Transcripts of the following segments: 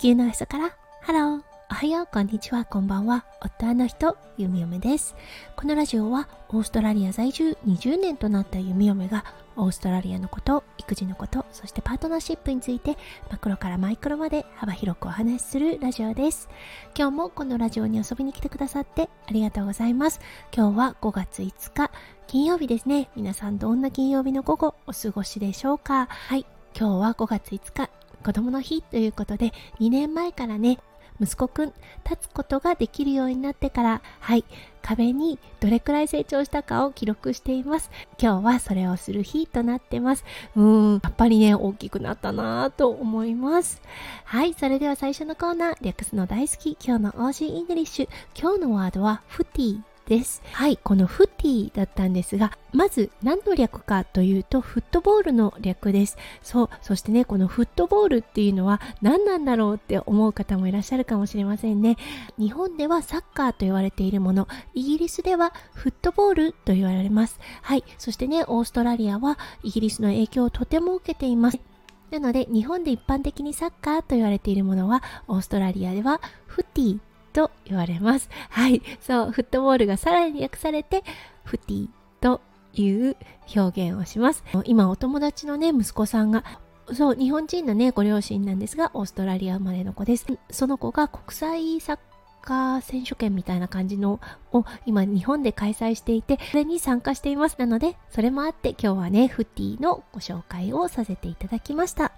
球の朝からハローおはよう、こんにちは、こんばんは。夫の人、ゆみおめです。このラジオは、オーストラリア在住20年となったゆみおめが、オーストラリアのこと、育児のこと、そしてパートナーシップについて、マクロからマイクロまで幅広くお話しするラジオです。今日もこのラジオに遊びに来てくださってありがとうございます。今日は5月5日、金曜日ですね。皆さんどんな金曜日の午後お過ごしでしょうか？はい、今日は5月5日、子供の日ということで、2年前からね、息子くん立つことができるようになってからはい壁にどれくらい成長したかを記録しています。今日はそれをする日となってます。うーんやっぱりね大きくなったなぁと思います。はいそれでは最初のコーナー略すの大好き今日の Aussie English。今日のワードは footy です。はい、この footy だったんですが、まず何の略かというと、フットボールの略です。そう、そしてね、このフットボールっていうのは何なんだろうって思う方もいらっしゃるかもしれませんね。日本ではサッカーと言われているもの、イギリスではフットボールと言われます。はい、そしてね、オーストラリアはイギリスの影響をとても受けています。なので、日本で一般的にサッカーと言われているものは、オーストラリアではフティと言われます。はい。そう、フットボールがさらに訳されて、フティという表現をします。今、お友達のね、息子さんが、そう、日本人のね、ご両親なんですが、オーストラリア生まれの子です。その子が国際サッカー選手権みたいな感じのを今日本で開催していて、それに参加しています。なので、それもあって今日はね、フティのご紹介をさせていただきました。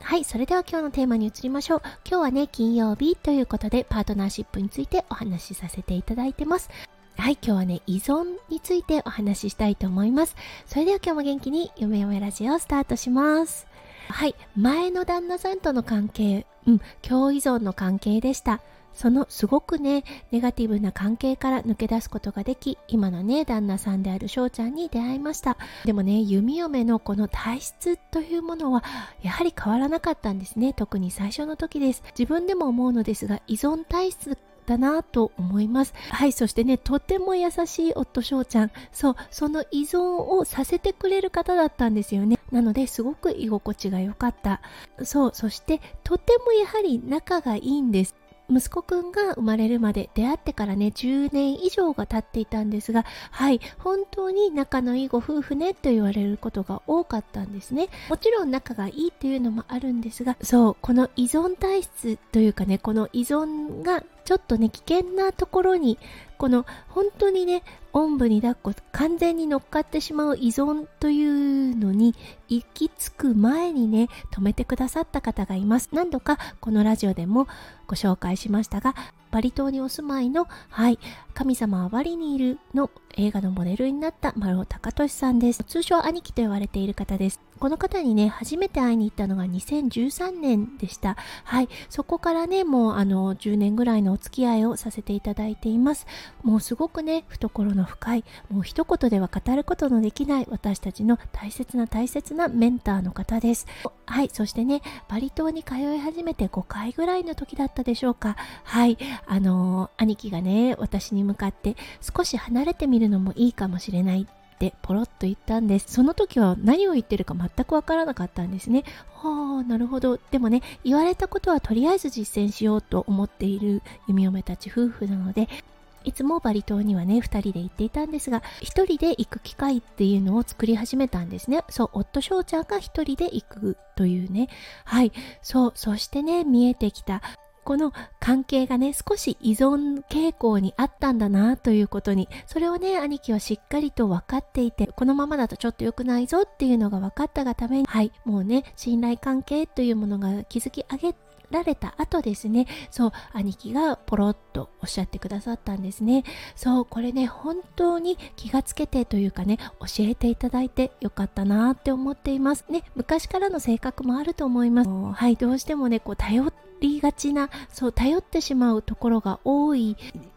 はい、それでは今日のテーマに移りましょう。今日はね、金曜日ということで、パートナーシップについてお話しさせていただいてます。はい、今日はね、依存についてお話ししたいと思います。それでは今日も元気に、よめよめラジオをスタートします。はい、前の旦那さんとの関係、うん、今日依存の関係でした。そのすごくね、ネガティブな関係から抜け出すことができ、今のね、旦那さんである翔ちゃんに出会いました。でもね、弓嫁のこの体質というものは、やはり変わらなかったんですね。特に最初の時です。自分でも思うのですが、依存体質だなと思います。はい、そしてね、とても優しい夫翔ちゃん。そう、その依存をさせてくれる方だったんですよね。なので、すごく居心地が良かった。そう、そして、とてもやはり仲がいいんです。息子くんが生まれるまで出会ってからね10年以上が経っていたんですがはい本当に仲のいいご夫婦ねと言われることが多かったんですね。もちろん仲がいいっていうのもあるんですがそうこの依存体質というかねこの依存がちょっとね危険なところにこの本当にねおんぶに抱っこ完全に乗っかってしまう依存というのに行き着く前にね止めてくださった方がいます。何度かこのラジオでもご紹介しましたがバリ島にお住まいの、はい、神様はバリにいるの映画のモデルになった丸尾隆俊さんです。通称兄貴と言われている方です。この方にね、初めて会いに行ったのが2013年でした。はい。そこからね、もうあの、10年ぐらいのお付き合いをさせていただいています。もうすごくね、懐の深い、もう一言では語ることのできない私たちの大切な大切なメンターの方です。はい。そしてね、バリ島に通い始めて5回ぐらいの時だったでしょうか。はい。あのー、兄貴がね、私に向かって少し離れてみるのもいいかもしれないってポロッと言ったんです。その時は何を言ってるか全くわからなかったんですね。はあ、なるほど。でもね、言われたことはとりあえず実践しようと思っている弓嫁たち夫婦なので、いつもバリ島にはね、2人で行っていたんですが、1人で行く機会っていうのを作り始めたんですね。そう、夫翔ちゃんが1人で行くというね。はい。そう、そしてね、見えてきたこの関係がね、少し依存傾向にあったんだなということに、それをね、兄貴はしっかりと分かっていて、このままだとちょっと良くないぞっていうのが分かったがために、はい、もうね、信頼関係というものが築き上げられた後ですね、そう、兄貴がポロッとおっしゃってくださったんですね。そう、これね、本当に気がつけてというかね、教えていただいてよかったなって思っています。ね、昔からの性格もあると思います。はい、どうしてもね、こう頼りがちなそう頼ってしまうところが多い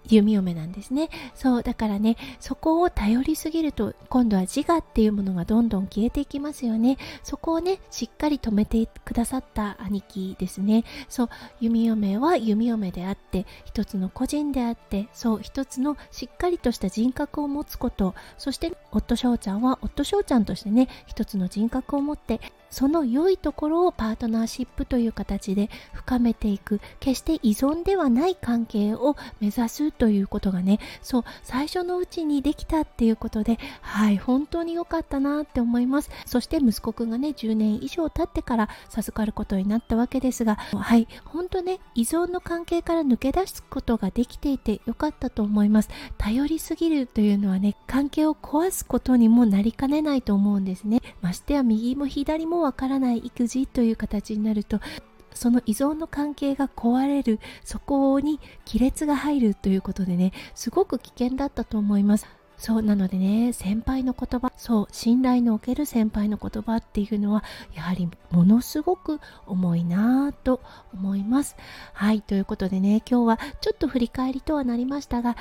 弓嫁なんですね。そうだからねそこを頼りすぎると今度は自我っていうものがどんどん消えていきますよね。そこをねしっかり止めてくださった兄貴ですね。そう弓嫁は弓嫁であって一つの個人であってそう一つのしっかりとした人格を持つこと。そして夫翔ちゃんは夫翔ちゃんとしてね一つの人格を持ってその良いところをパートナーシップという形で深めていく決して依存ではない関係を目指すということがねそう最初のうちにできたっていうことではい本当に良かったなって思います。そして息子くんがね10年以上経ってから授かることになったわけですがはい本当ね依存の関係から抜け出すことができていて良かったと思います。頼りすぎるというのはね関係を壊すことにもなりかねないと思うんですね。ましてや右も左もわからない育児という形になるとその依存の関係が壊れるそこに亀裂が入るということでねすごく危険だったと思います。そうなのでね先輩の言葉そう信頼のおける先輩の言葉っていうのはやはりものすごく重いなぁと思います。はいということでね今日はちょっと振り返りとはなりましたが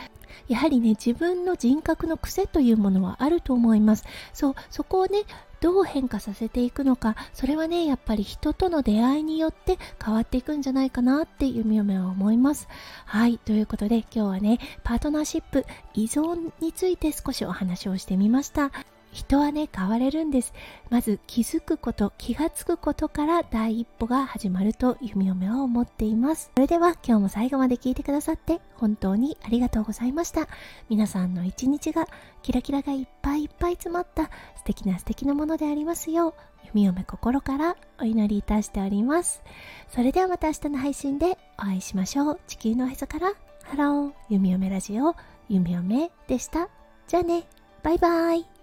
やはりね自分の人格の癖というものはあると思います。そうそこをねどう変化させていくのかそれはねやっぱり人との出会いによって変わっていくんじゃないかなって弓嫁は思います。はいということで今日はねパートナーシップ依存について少しお話をしてみました。人はね変われるんです。まず気づくこと気がつくことから第一歩が始まると弓嫁は思っています。それでは今日も最後まで聞いてくださって本当にありがとうございました。皆さんの一日がキラキラがいっぱいいっぱい詰まった素敵な素敵なものでありますよう弓嫁心からお祈りいたしております。それではまた明日の配信でお会いしましょう。地球のおへそから。ハロー。弓嫁ラジオ。弓嫁でした。じゃあね。バイバイ。